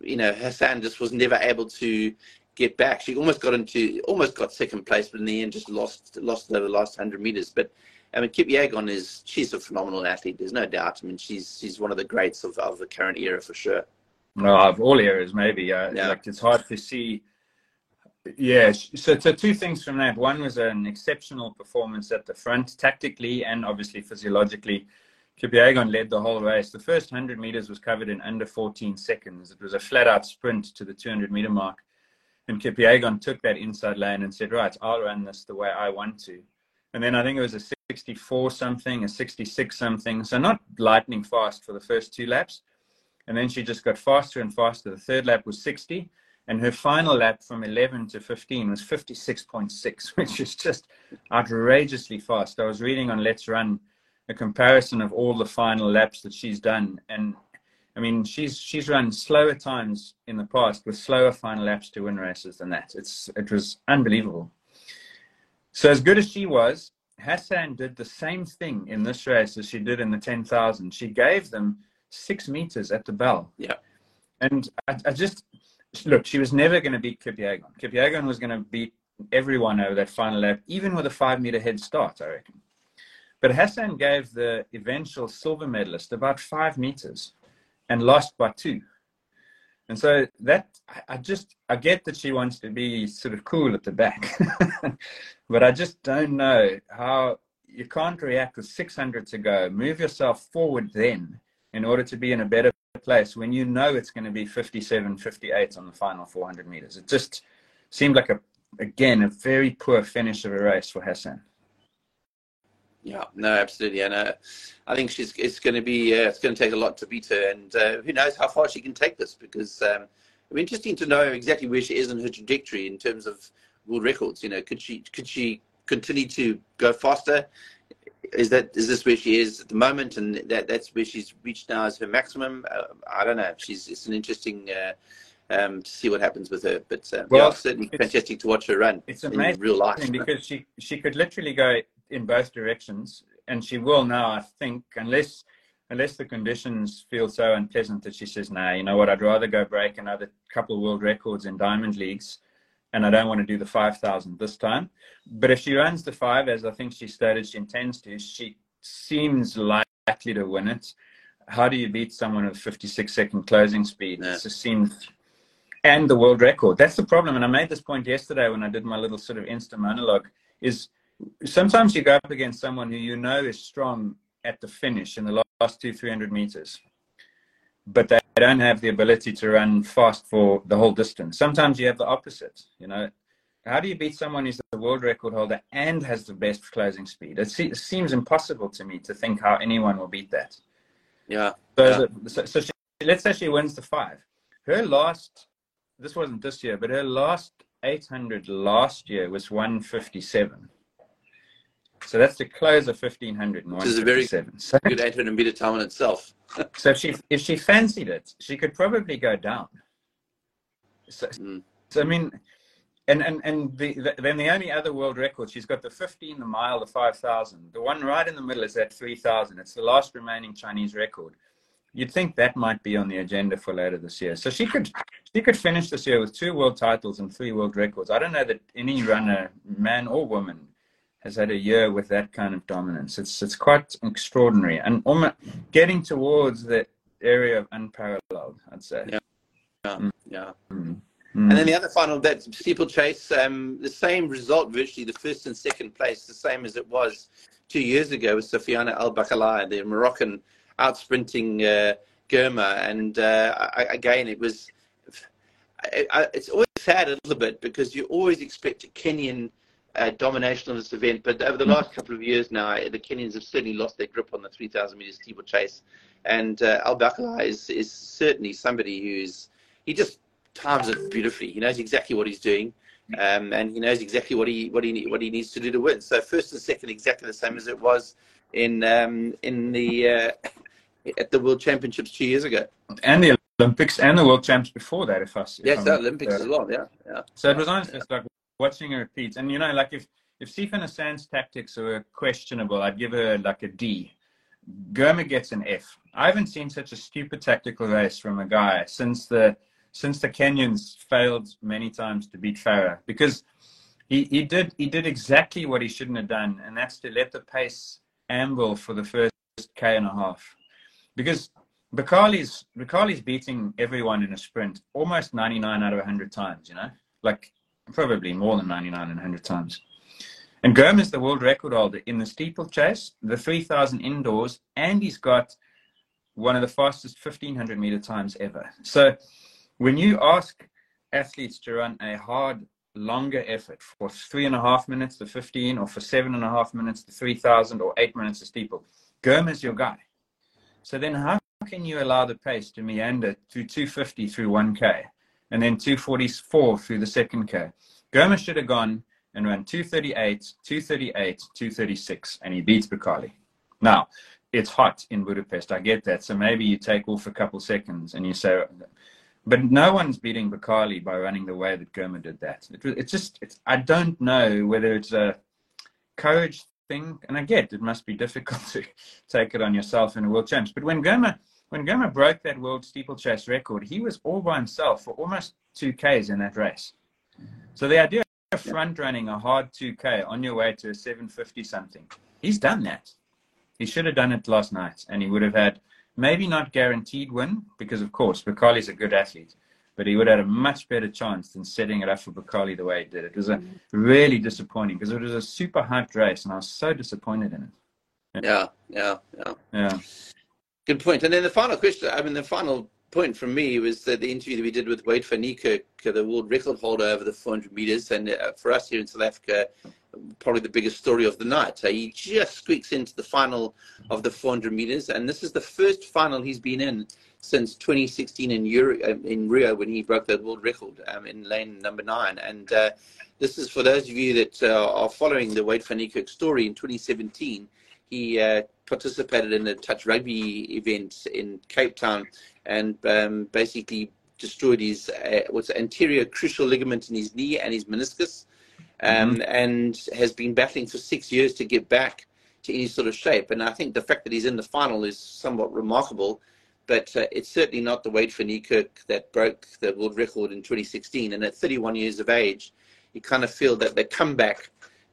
you know Hassan just was never able to get back. She almost got into, almost got second place, but in the end just lost lost over the last hundred meters. But I mean, Kipyegon is she's a phenomenal athlete. There's no doubt. I mean, she's she's one of the greats of, of the current era for sure. No, of all eras, maybe. Uh, yeah. Like it's hard to see. Yeah, so so two things from that. One was an exceptional performance at the front, tactically and obviously physiologically. Kipyegon led the whole race. The first 100 meters was covered in under 14 seconds. It was a flat out sprint to the 200 meter mark. And Kipyegon took that inside lane and said, right, I'll run this the way I want to. And then I think it was a 64 something, a 66 something. So not lightning fast for the first two laps. And then she just got faster and faster. The third lap was 60. And her final lap from 11 to 15 was 56.6, which is just outrageously fast. I was reading on LetsRun a comparison of all the final laps that she's done. And I mean, she's she's run slower times in the past with slower final laps to win races than that. It's it was unbelievable. So as good as she was, Hassan did the same thing in this race as she did in the ten thousand. She gave them six meters at the bell. Yeah, and I, I just look. She was never going to beat Kipyegon. Kipyegon was going to beat everyone over that final lap, even with a five meter head start. I reckon. But Hassan gave the eventual silver medalist about five meters and lost by two. And so that I just I get that she wants to be sort of cool at the back, but I just don't know how you can't react with 600 to go. Move yourself forward then in order to be in a better place when you know it's going to be 57, 58 on the final 400 meters. It just seemed like a again a very poor finish of a race for Hassan. Yeah, no, absolutely, and uh, I think she's it's going to be uh, it's going to take a lot to beat her, and uh, who knows how far she can take this because um, it'd be interesting to know exactly where she is in her trajectory in terms of world records. You know, could she could she continue to go faster? Is that is this where she is at the moment, and that that's where she's reached now as her maximum? Uh, I don't know. She's it's an interesting. Uh, um, to see what happens with her, but uh, well, yeah, certainly fantastic to watch her run. It's amazing in real life because she she could literally go in both directions, and she will now. I think unless unless the conditions feel so unpleasant that she says, "Nah, you know what? I'd rather go break another couple of world records in diamond leagues." And I don't want to do the 5,000 this time. But if she runs the five, as I think she stated she intends to, she seems likely to win it. How do you beat someone with 56 second closing speed? Yeah. It just seems, and the world record. That's the problem. And I made this point yesterday when I did my little sort of Insta monologue. Is sometimes you go up against someone who you know is strong at the finish in the last two, three hundred meters, but they don't have the ability to run fast for the whole distance. Sometimes you have the opposite. You know, how do you beat someone who's the world record holder and has the best closing speed? It, se- it seems impossible to me to think how anyone will beat that. Yeah. So, Yeah. so, so she, let's say she wins the five. Her last, this wasn't this year, but her last 800 last year was 157. So that's the close of 1500 and Which is a very 157. So, Good 800 meter time in itself. so if she if she fancied it, she could probably go down. So, Mm. so I mean, and and and the, the, then the only other world record she's got the 15, the mile, the 5,000. The one right in the middle is that 3,000. It's the last remaining Chinese record. You'd think that might be on the agenda for later this year. So she could she could finish this year with two world titles and three world records. I don't know that any runner, man or woman, has had a year with that kind of dominance. It's it's quite extraordinary and almost getting towards the area of unparalleled. I'd say. Yeah. Yeah. yeah. Mm. And then the other final, that steeplechase, um, the same result virtually, the first and second place, the same as it was two years ago with Soufiane El Bakkali, the Moroccan out sprinting uh, Girma. And uh, I, again, it was, I, I, it's always sad a little bit because you always expect a Kenyan uh, domination of this event. But over the last couple of years now, the Kenyans have certainly lost their grip on the 3,000 meter steeplechase. And uh, El Bakkali is, is certainly somebody who's, he just times it beautifully. He knows exactly what he's doing, um, and he knows exactly what he what he what he needs to do to win. So first and second, exactly the same as it was in um, in the uh, at the World Championships two years ago. and the Olympics and the World Champs before that. If I if Yes, I'm the Olympics uh, as well. Yeah, yeah. So it was nice, just like watching her repeats. And you know, like if if Sifan Hassan's tactics were questionable, I'd give her like a D. Girma gets an F. I haven't seen such a stupid tactical race from a guy since the since the Kenyans failed many times to beat Farah because he, he did he did exactly what he shouldn't have done, and that's to let the pace amble for the first K and a half. Because Bakkali's Bakkali's beating everyone in a sprint almost 99 out of 100 times, you know? Like probably more than 99 and 100 times. And Girma is the world record holder in the steeplechase, the 3,000 indoors, and he's got one of the fastest 1,500 meter times ever. So when you ask athletes to run a hard, longer effort for three and a half minutes to 15, or for seven and a half minutes to 3,000, or eight minutes to steeple, Girma is your guy. So then how can you allow the pace to meander through 250 through 1K and then 244 through the second K? Girma should have gone and ran 238, 238, 236, and he beats Bakkali. Now, it's hot in Budapest. I get that. So maybe you take off a couple seconds and you say, but no one's beating Bakkali by running the way that Girma did that. It, it's just, it's, I don't know whether it's a courage thing, and I get it must be difficult to take it on yourself in a world champs. But when Germa, when Girma broke that world steeplechase record, he was all by himself for almost two Ks in that race. So the idea of front running a hard 2K on your way to a 750 something, he's done that. He should have done it last night, and he would have had maybe not guaranteed win because, of course, Bakkali's a good athlete, but he would have had a much better chance than setting it up for Bakkali the way he did. It. It was a mm-hmm. really disappointing because it was a super hyped race, and I was so disappointed in it. Yeah, yeah, yeah. Yeah. Good point. And then the final question, I mean, the final point from me was the, the interview that we did with Wayde van Niekerk, the world record holder over the 400 meters. And uh, for us here in South Africa, probably the biggest story of the night. Uh, he just squeaks into the final of the 400 meters. And this is the first final he's been in since 2016 in, Euro, uh, in Rio when he broke the world record um, in lane number nine. And uh, this is for those of you that uh, are following the Wayde van Niekerk story in 2017. He uh, participated in a touch rugby event in Cape Town and um, basically destroyed his uh, what's anterior crucial ligament in his knee and his meniscus, um, mm-hmm. and has been battling for six years to get back to any sort of shape. And I think the fact that he's in the final is somewhat remarkable. But uh, it's certainly not the Wayde van Niekerk that broke the world record in 2016. And at 31 years of age, you kind of feel that the comeback,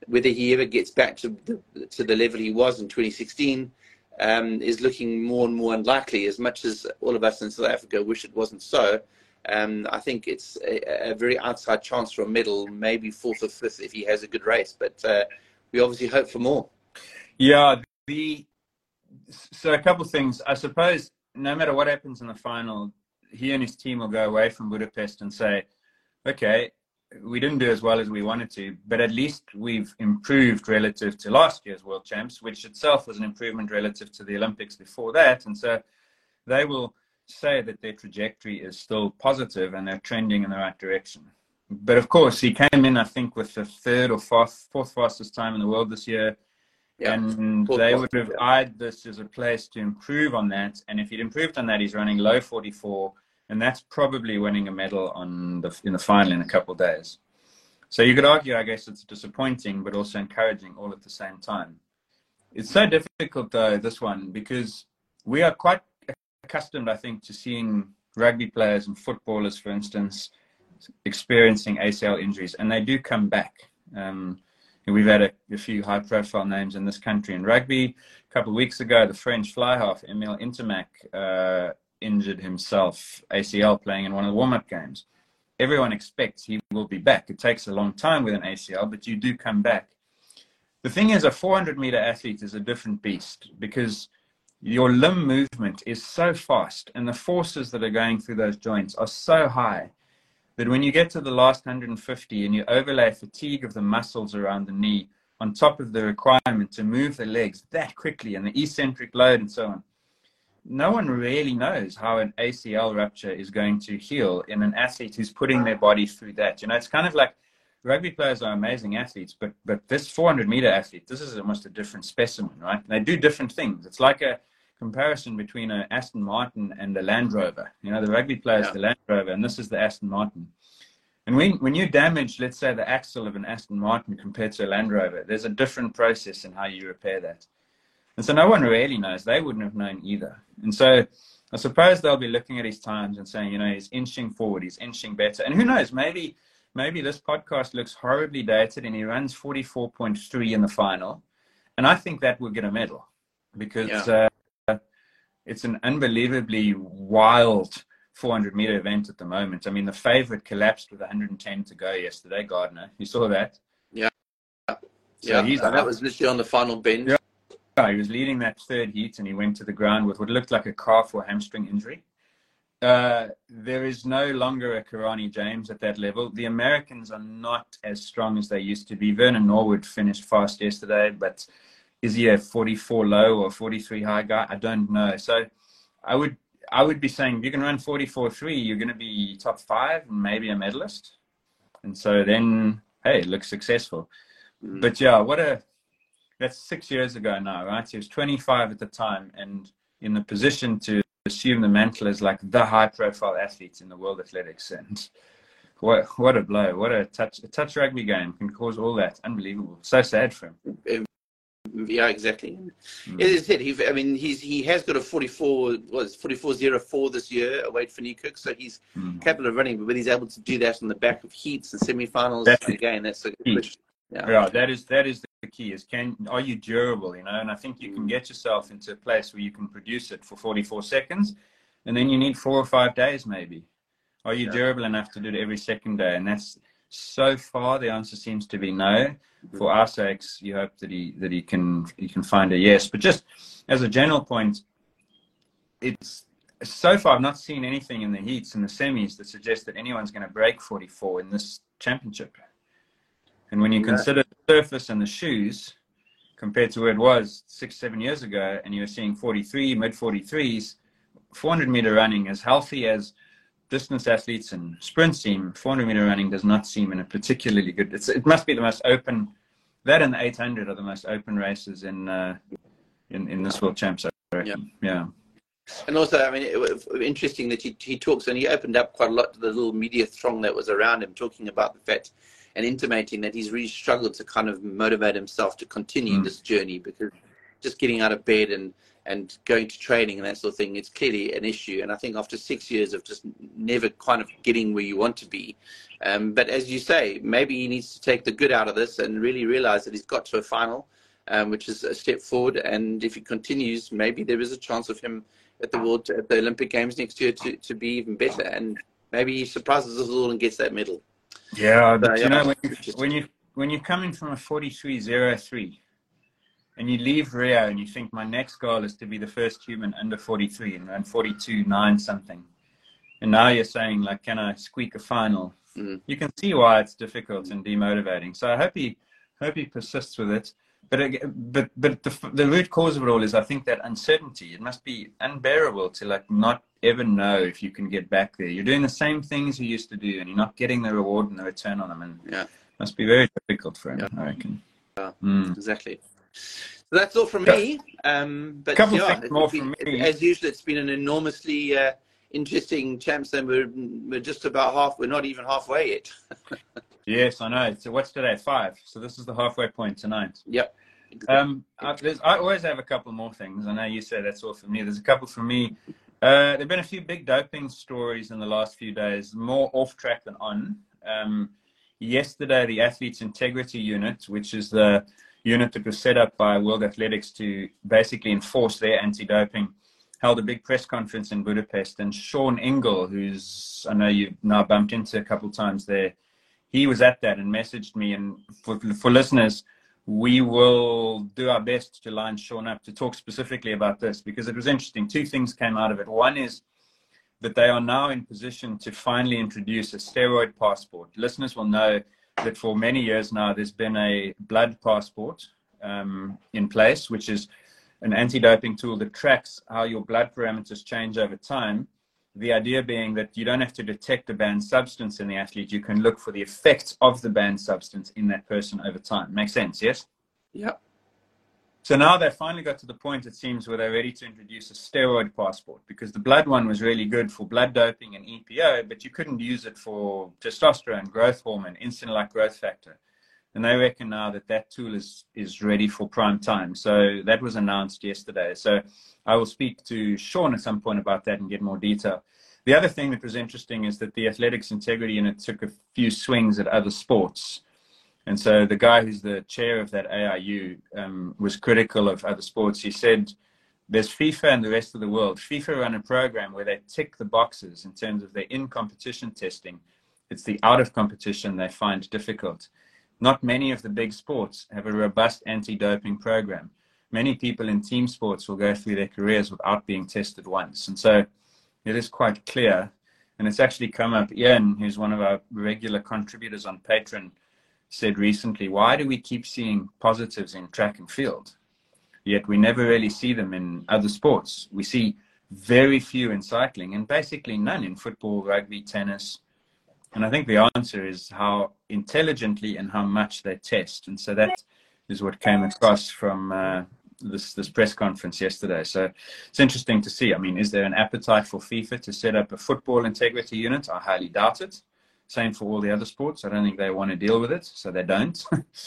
whether he ever gets back to the, to the level he was in 2016, um, is looking more and more unlikely. As much as all of us in South Africa wish it wasn't so, um, I think it's a, a, very outside chance for a medal, maybe fourth or fifth if he has a good race. But uh, we obviously hope for more. Yeah, the so a couple of things. I suppose no matter what happens in the final, he and his team will go away from Budapest and say, "Okay, we didn't do as well as we wanted to, but at least we've improved relative to last year's world champs, which itself was an improvement relative to the Olympics before that. And so they will say that their trajectory is still positive and they're trending in the right direction. But of course, he came in, I think, with the third or fourth, fourth fastest time in the world this year. Yeah. And they would have eyed this as a place to improve on that. And if he'd improved on that, he's running low 44 and that's probably winning a medal on the in the final in a couple of days. So you could argue, I guess, it's disappointing, but also encouraging all at the same time. It's so difficult though this one because we are quite accustomed, I think, to seeing rugby players and footballers, for instance, experiencing ACL injuries, and they do come back. Um, we've had a, a, few high-profile names in this country in rugby. A couple of weeks ago, the French fly half Emile Ntamack uh, injured himself ACL playing in one of the warm-up games. Everyone expects he will be back. It takes a long time with an ACL, but you do come back. The thing is, a 400 meter athlete is a different beast because your limb movement is so fast and the forces that are going through those joints are so high that when you get to the last 150 and you overlay fatigue of the muscles around the knee on top of the requirement to move the legs that quickly and the eccentric load and so on, no one really knows how an ACL rupture is going to heal in an athlete who's putting their body through that. You know, it's kind of like rugby players are amazing athletes, but but this 400 meter athlete, this is almost a different specimen, right? They do different things. It's like a comparison between an Aston Martin and a Land Rover. You know, the rugby player is yeah. the Land Rover, and this is the Aston Martin. And when, when you damage, let's say, the axle of an Aston Martin compared to a Land Rover, there's a different process in how you repair that. And so no one really knows. They wouldn't have known either. And so I suppose they'll be looking at his times and saying, you know, he's inching forward, he's inching better. And who knows, maybe maybe this podcast looks horribly dated and he runs 44.3 in the final. And I think that will get a medal because yeah. uh, it's an unbelievably wild 400 meter event at the moment. I mean, the favorite collapsed with 110 to go yesterday, Gardiner. You saw that? Yeah. So yeah, and that was literally on the final bench. Yeah. Yeah, he was leading that third heat and he went to the ground with what looked like a calf or hamstring injury. Uh, there is no longer a Kirani James at that level. The Americans are not as strong as they used to be. Vernon Norwood finished fast yesterday, but is he a 44 low or 43 high guy? I don't know. So I would I would be saying if you can run 44 3, you're going to be top five and maybe a medalist. And so then, hey, it looks successful. Mm. But yeah, what a that's six years ago now, right? He was 25 at the time and in the position to assume the mantle as like the high profile athletes in the world athletics. And what, what a blow. What a touch, a touch rugby game can cause all that. Unbelievable. So sad for him. Yeah, exactly. Mm. As I said, he, I mean, he's he has got a 44 was 44.04 this year Wayde van Niekerk, so he's mm. capable of running. But when he's able to do that on the back of heats and semi-finals, that's again, that's a good, yeah. yeah, that is that is the key. Is can are you durable? You know, and I think you can mm. get yourself into a place where you can produce it for 44 seconds, and then you need four or five days maybe. Are you yeah. durable enough to do it every second day? And that's so far the answer seems to be no. Mm-hmm. For our sakes, you hope that he that he can he can find a yes. But just as a general point, it's so far I've not seen anything in the heats and the semis that suggests that anyone's going to break 44 in this championship. And when you yeah. consider the surface and the shoes compared to where it was six, seven years ago, and you're seeing 43, mid 43s, 400 meter running, as healthy as distance athletes and sprint seem, 400 meter running does not seem in a particularly good. it must be the most open. That and the 800 are the most open races in uh, in, in this world champs. I reckon. Yeah. yeah. And also, I mean, it was interesting that he, he talks and he opened up quite a lot to the little media throng that was around him, talking about the fact and intimating that he's really struggled to kind of motivate himself to continue mm. this journey because just getting out of bed and and going to training and that sort of thing it's clearly an issue and i think after six years of just never kind of getting where you want to be um, but as you say maybe he needs to take the good out of this and really realize that he's got to a final um, which is a step forward. And if he continues, maybe there is a chance of him at the World at the Olympic Games next year to, to be even better. And maybe he surprises us all and gets that medal. Yeah, so, you know when you, when you when you're coming from a 43.03 and you leave Rio and you think my next goal is to be the first human under 43 and run 42 9 something, and now you're saying like, can I squeak a final? Mm. You can see why it's difficult and demotivating. So I hope he hope he persists with it. But but but the the root cause of it all is I think that uncertainty. It must be unbearable to like not ever know if you can get back there. You're doing the same things you used to do, and you're not getting the reward and the return on them. And yeah, must be very difficult for him. Yeah. I reckon. Yeah, mm. exactly. So that's all from me. Um, but couple yeah, more from me. As usual, it's been an enormously uh, interesting champs, and we're we're just about half. We're not even halfway yet. yes, I know. So what's today? Five. So this is the halfway point tonight. Yep. Um, I, I, always have a couple more things. I know you say that's all for me. There's a couple for me. Uh, there've been a few big doping stories in the last few days, more off track than on. Um, yesterday, the Athletes Integrity Unit, which is the unit that was set up by World Athletics to basically enforce their anti-doping, held a big press conference in Budapest. And Sean Ingle, who's I know you've now bumped into a couple times there, he was at that and messaged me. And for, for listeners, we will do our best to line Sean up to talk specifically about this because it was interesting. Two things came out of it. One is that they are now in position to finally introduce a steroid passport. Listeners will know that for many years now there's been a blood passport um, in place, which is an anti-doping tool that tracks how your blood parameters change over time. The idea being that you don't have to detect a banned substance in the athlete, you can look for the effects of the banned substance in that person over time. Makes sense, yes? Yep. So now they finally got to the point, it seems, where they're ready to introduce a steroid passport because the blood one was really good for blood doping and EPO, but you couldn't use it for testosterone, growth hormone, insulin like growth factor. And they reckon now that that tool is, is ready for prime time. So that was announced yesterday. So I will speak to Sean at some point about that and get more detail. The other thing that was interesting is that the Athletics Integrity Unit took a few swings at other sports. And so the guy who's the chair of that AIU um, was critical of other sports. He said, there's FIFA and the rest of the world. FIFA run a program where they tick the boxes in terms of their in competition testing. It's the out of competition they find difficult. Not many of the big sports have a robust anti doping program. Many people in team sports will go through their careers without being tested once. And so it is quite clear. And it's actually come up. Ian, who's one of our regular contributors on Patreon, said recently, why do we keep seeing positives in track and field? Yet we never really see them in other sports. We see very few in cycling and basically none in football, rugby, tennis. And I think the answer is how intelligently and how much they test. And so that is what came across from uh, this this press conference yesterday. So it's interesting to see. I mean, is there an appetite for FIFA to set up a football integrity unit? I highly doubt it. Same for all the other sports. I don't think they want to deal with it, so they don't.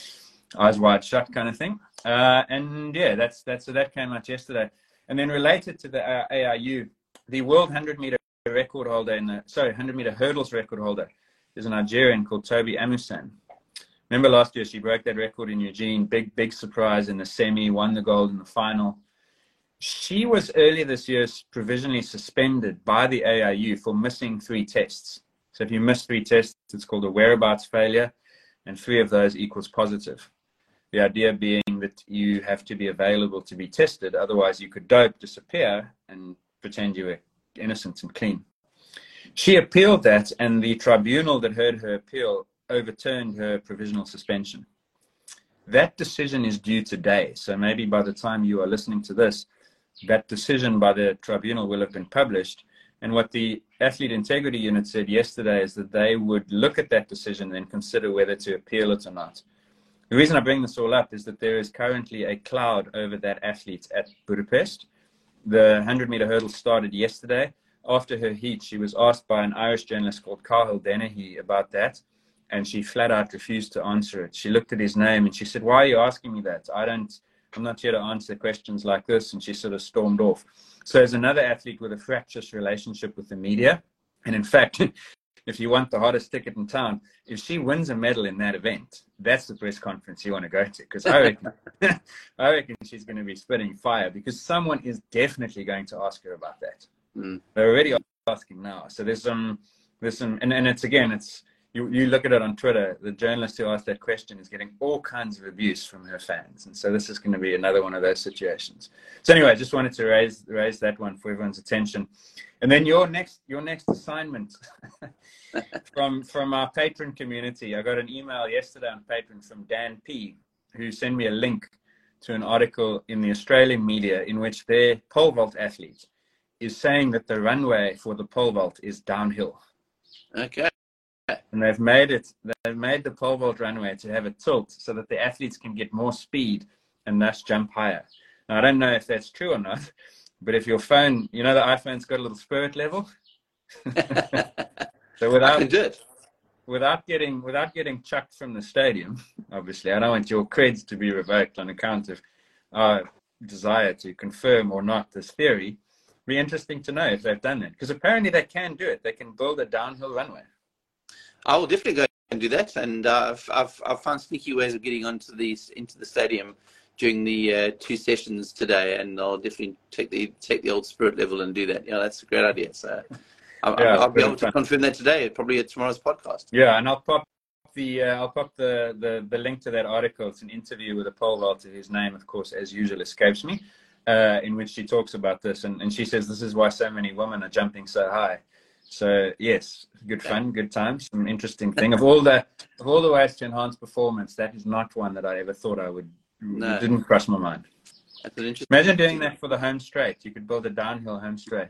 Eyes wide shut, kind of thing. Uh, and yeah, that's that's so that came out yesterday. And then related to the uh, AIU, the world 100 meter record holder in the sorry 100 meter hurdles record holder is a Nigerian called Tobi Amusan. Remember last year she broke that record in Eugene. Big big surprise in the semi, won the gold in the final. She was earlier this year provisionally suspended by the AIU for missing three tests. So if you miss three tests, it's called a whereabouts failure, and three of those equals positive. The idea being that you have to be available to be tested, otherwise you could dope, disappear, and pretend you were innocent and clean. She appealed that, and the tribunal that heard her appeal overturned her provisional suspension. That decision is due today, so maybe by the time you are listening to this, that decision by the tribunal will have been published, and what the athlete integrity unit said yesterday is that they would look at that decision and consider whether to appeal it or not. The reason I bring this all up is that there is currently a cloud over that athlete at Budapest. The 100 meter hurdle started yesterday. After her heat, she was asked by an Irish journalist called Cathal Dennehy about that, and she flat out refused to answer it. She looked at his name and she said, Why are you asking me that? I don't, I'm not here to answer questions like this. And she sort of stormed off. So, as another athlete with a fractious relationship with the media, and in fact, if you want the hottest ticket in town, if she wins a medal in that event, that's the press conference you want to go to. Because I reckon, I reckon she's going to be spitting fire because someone is definitely going to ask her about that. Mm. They're already asking now. So there's some, there's some, and, and it's again, it's you, you look at it on Twitter, the journalist who asked that question is getting all kinds of abuse from her fans. And so this is going to be another one of those situations. So anyway, I just wanted to raise raise that one for everyone's attention. And then your next your next assignment from from our patron community. I got an email yesterday on Patreon from Dan P, who sent me a link to an article in the Australian media in which their pole vault athlete is saying that the runway for the pole vault is downhill. Okay. And they've made it they've made the pole vault runway to have a tilt so that the athletes can get more speed and thus jump higher. Now I don't know if that's true or not, but if your phone you know the iPhone's got a little spirit level. so without can do it. without getting without getting chucked from the stadium, obviously, I don't want your creds to be revoked on account of our desire to confirm or not this theory. Be interesting to know if they've done that because apparently they can do it. They can build a downhill runway. I will definitely go and do that. And uh, I've, I've I've found sneaky ways of getting onto these into the stadium during the uh, two sessions today, and I'll definitely take the take the old spirit level and do that. Yeah, that's a great idea. So I'll, Yeah, I'll be able to fun. confirm that today, probably at tomorrow's podcast. Yeah, and I'll pop the uh, I'll pop the, the the link to that article. It's an interview with a pole vaulter His name, of course, as usual, escapes me, uh, in which she talks about this, and, and she says this is why so many women are jumping so high. So yes, good fun, good times, some interesting thing. Of all the of all the ways to enhance performance, that is not one that I ever thought I would. No. It didn't cross my mind. That's an interesting. Imagine doing that for the home straight. You could build a downhill home straight.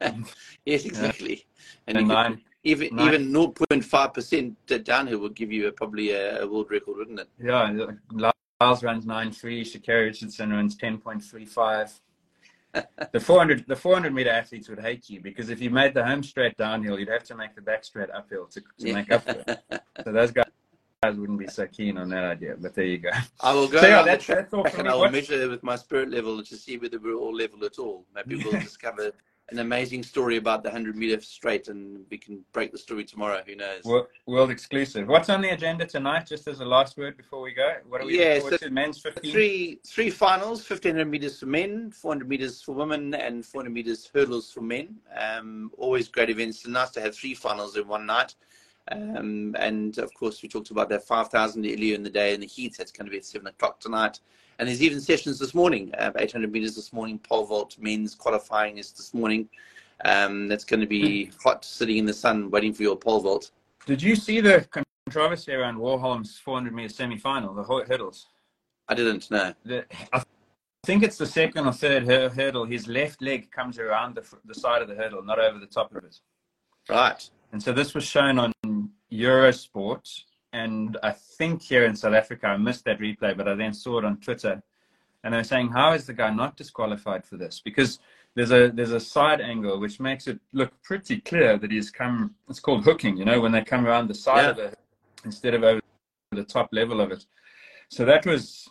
Yes, exactly. And, And you could- nine, even nine- even 0.5 percent downhill would give you a, probably a, a world record, wouldn't it? Yeah, Lyles runs nine three. Sha'Carri Richardson runs ten point three five. The four hundred the four hundred meter athletes would hate you because if you made the home straight downhill, you'd have to make the back straight uphill to, to make up for it. So those guys wouldn't be so keen on that idea. But there you go. I will go So, yeah, that's- track that's all and me. I will What's- measure with my spirit level to see whether we're all level at all. Maybe we'll discover an amazing story about the 100 meter straight and we can break the story tomorrow. Who knows? World, world exclusive. What's on the agenda tonight? Just as a last word before we go, what are we Yeah, so to? Men's fifteen. Three three finals: 1500 meters for men, 400 meters for women, and 400 meters hurdles for men. Um, always great events. It's nice to have three finals in one night. Um, and of course, we talked about that 5,000 earlier in the day in the heat. That's going to be at seven o'clock tonight. And there's even sessions this morning. Uh, 800 meters this morning. Pole vault men's qualifying is this morning. Um, that's going to be hot, sitting in the sun, waiting for your pole vault. Did you see the controversy around Warholm's 400 meter semi-final, the hur- hurdles? I didn't know. the, I think it's the second or third hur- hurdle. His left leg comes around the, the side of the hurdle, not over the top of it. Right. And so this was shown on Eurosport. And I think here in South Africa, I missed that replay, but I then saw it on Twitter. And they were saying, how is the guy not disqualified for this? Because there's a there's a side angle which makes it look pretty clear that he's come. It's called hooking, you know, when they come around the side Yeah. of it instead of over the top level of it. So that was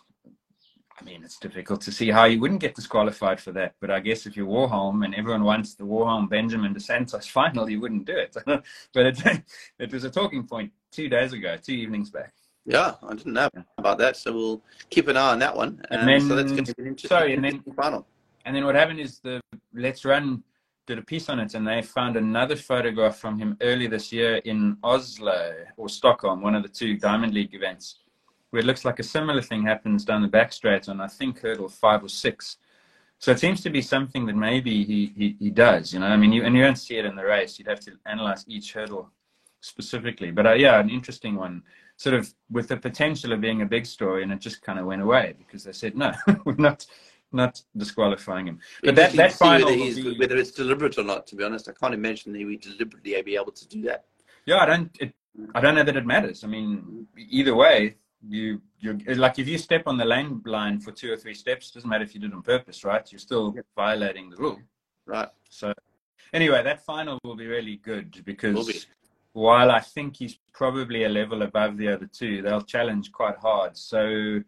I mean, it's difficult to see how you wouldn't get disqualified for that. But I guess if you're Warholm and everyone wants the Warholm Benjamin dos Santos final, you wouldn't do it. but it, it was a talking point two days ago, two evenings back. Yeah, I didn't know about that, so we'll keep an eye on that one. And Um, then- so that's going to be an interesting, sorry, and then- final. And then what happened is the LetsRun did a piece on it, and they found another photograph from him early this year in Oslo or Stockholm, one of the two Diamond League events, where it looks like a similar thing happens down the back straight on I think hurdle five or six. So it seems to be something that maybe he, he, he does, you know. I mean, you, and you don't see it in the race. You'd have to analyze each hurdle specifically. But uh, yeah, an interesting one, sort of with the potential of being a big story, and it just kind of went away because they said no, we're not not disqualifying him. But that, that final, whether, be, whether it's deliberate or not. To be honest, I can't imagine that he would deliberately be able to do that. yeah, I don't, it, I don't know that it matters. I mean, either way, you you like if you step on the lane line for two or three steps, doesn't matter if you did it on purpose, right? You're still violating the rule. Right. So anyway, that final will be really good because be. While I think he's probably a level above the other two, they'll challenge quite hard. So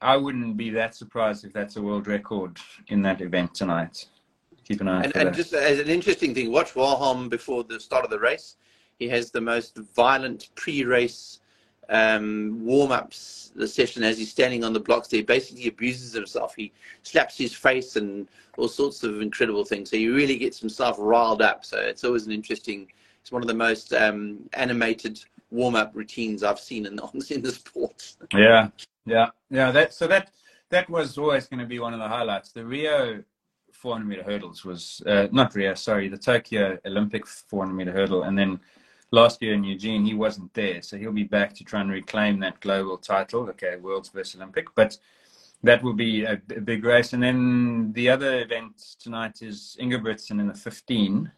I wouldn't be that surprised if that's a world record in that event tonight. keep an eye And, and just as an interesting thing, watch Warholm before the start of the race. He has the most violent pre-race um, warm-ups the session as he's standing on the blocks. There, he basically abuses himself. He slaps his face and all sorts of incredible things. So he really gets himself riled up. So it's always an interesting. It's one of the most um, animated warm-up routines I've seen in the, in the sport. Yeah, yeah, yeah. That so that that was always going to be one of the highlights. The Rio 400 meter hurdles was uh, not Rio, sorry, the Tokyo Olympic 400 meter hurdle, and then last year in Eugene he wasn't there, so he'll be back to try and reclaim that global title. Okay, Worlds versus Olympic, but that will be a, a big race. And then the other event tonight is Ingebrigtsen in the 15.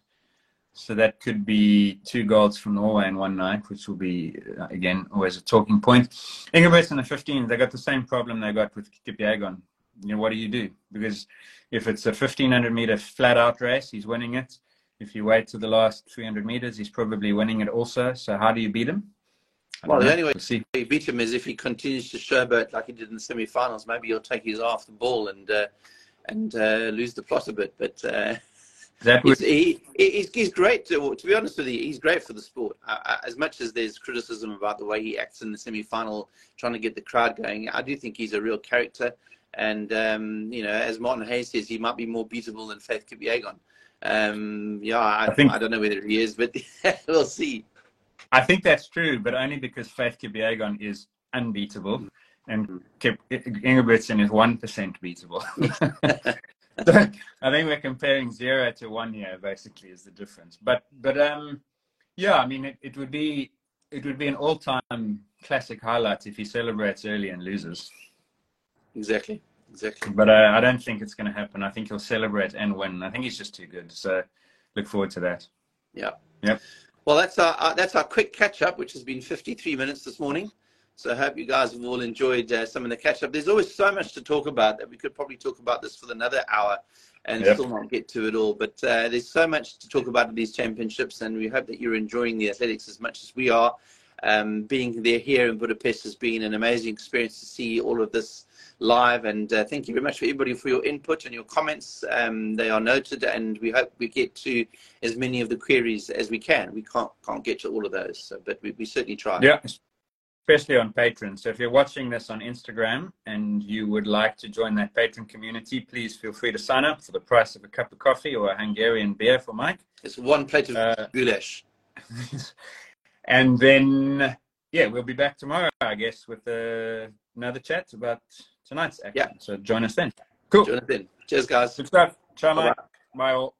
So that could be two golds from Norway in one night, which will be uh, again always a talking point. Ingebrigtsen the 15, they got the same problem they got with Kipyegon. You know, what do you do? Because if it's a 1500 meter flat out race, he's winning it. If you wait to the last 300 meters, he's probably winning it also. So how do you beat him? Well, the only way We'll he beat him is if he continues to showboat like he did in the semi-finals. Maybe he'll take his off the ball and uh, and uh, lose the plot a bit. But uh, That would he, he's, he's great. To, to be honest with you, he's great for the sport. Uh, uh, as much as there's criticism about the way he acts in the semi-final, trying to get the crowd going, I do think he's a real character. And um, you know, as Martin Hayes says, he might be more beatable than Faith Kipyegon. Um, yeah, I, I think- I don't know whether he is, but we'll see. I think that's true, but only because Faith Kipyegon is unbeatable, and Kip, Ingebrigtsen is one percent beatable. I think we're comparing zero to one here, basically, is the difference. But but um, yeah, I mean, it, it would be it would be an all-time classic highlight if he celebrates early and loses. Exactly, exactly. But uh, I don't think it's going to happen. I think he'll celebrate and win. I think he's just too good. So look forward to that. Yeah. Yeah. Well, that's our uh, that's our quick catch up, which has been 53 minutes this morning. So I hope you guys have all enjoyed uh, some of the catch up. There's always so much to talk about that we could probably talk about this for another hour and Yep. still not get to it all. But uh, there's so much to talk about at these championships, and we hope that you're enjoying the athletics as much as we are. Um, being there here in Budapest has been an amazing experience to see all of this live. And uh, thank you very much for everybody for your input and your comments. Um, they are noted, and we hope we get to as many of the queries as we can. We can't can't get to all of those, so, but we, we certainly try. Yeah, especially on Patreon. So if you're watching this on Instagram and you would like to join that Patreon community, please feel free to sign up for the price of a cup of coffee or a Hungarian beer for Mike. It's one plate of Uh, goulash. and then, yeah, we'll be back tomorrow, I guess, with uh, another chat about tonight's action. Yeah. So join us then. Cool. Jonathan. Cheers, guys. Good stuff. Ciao, Mike. Bye all.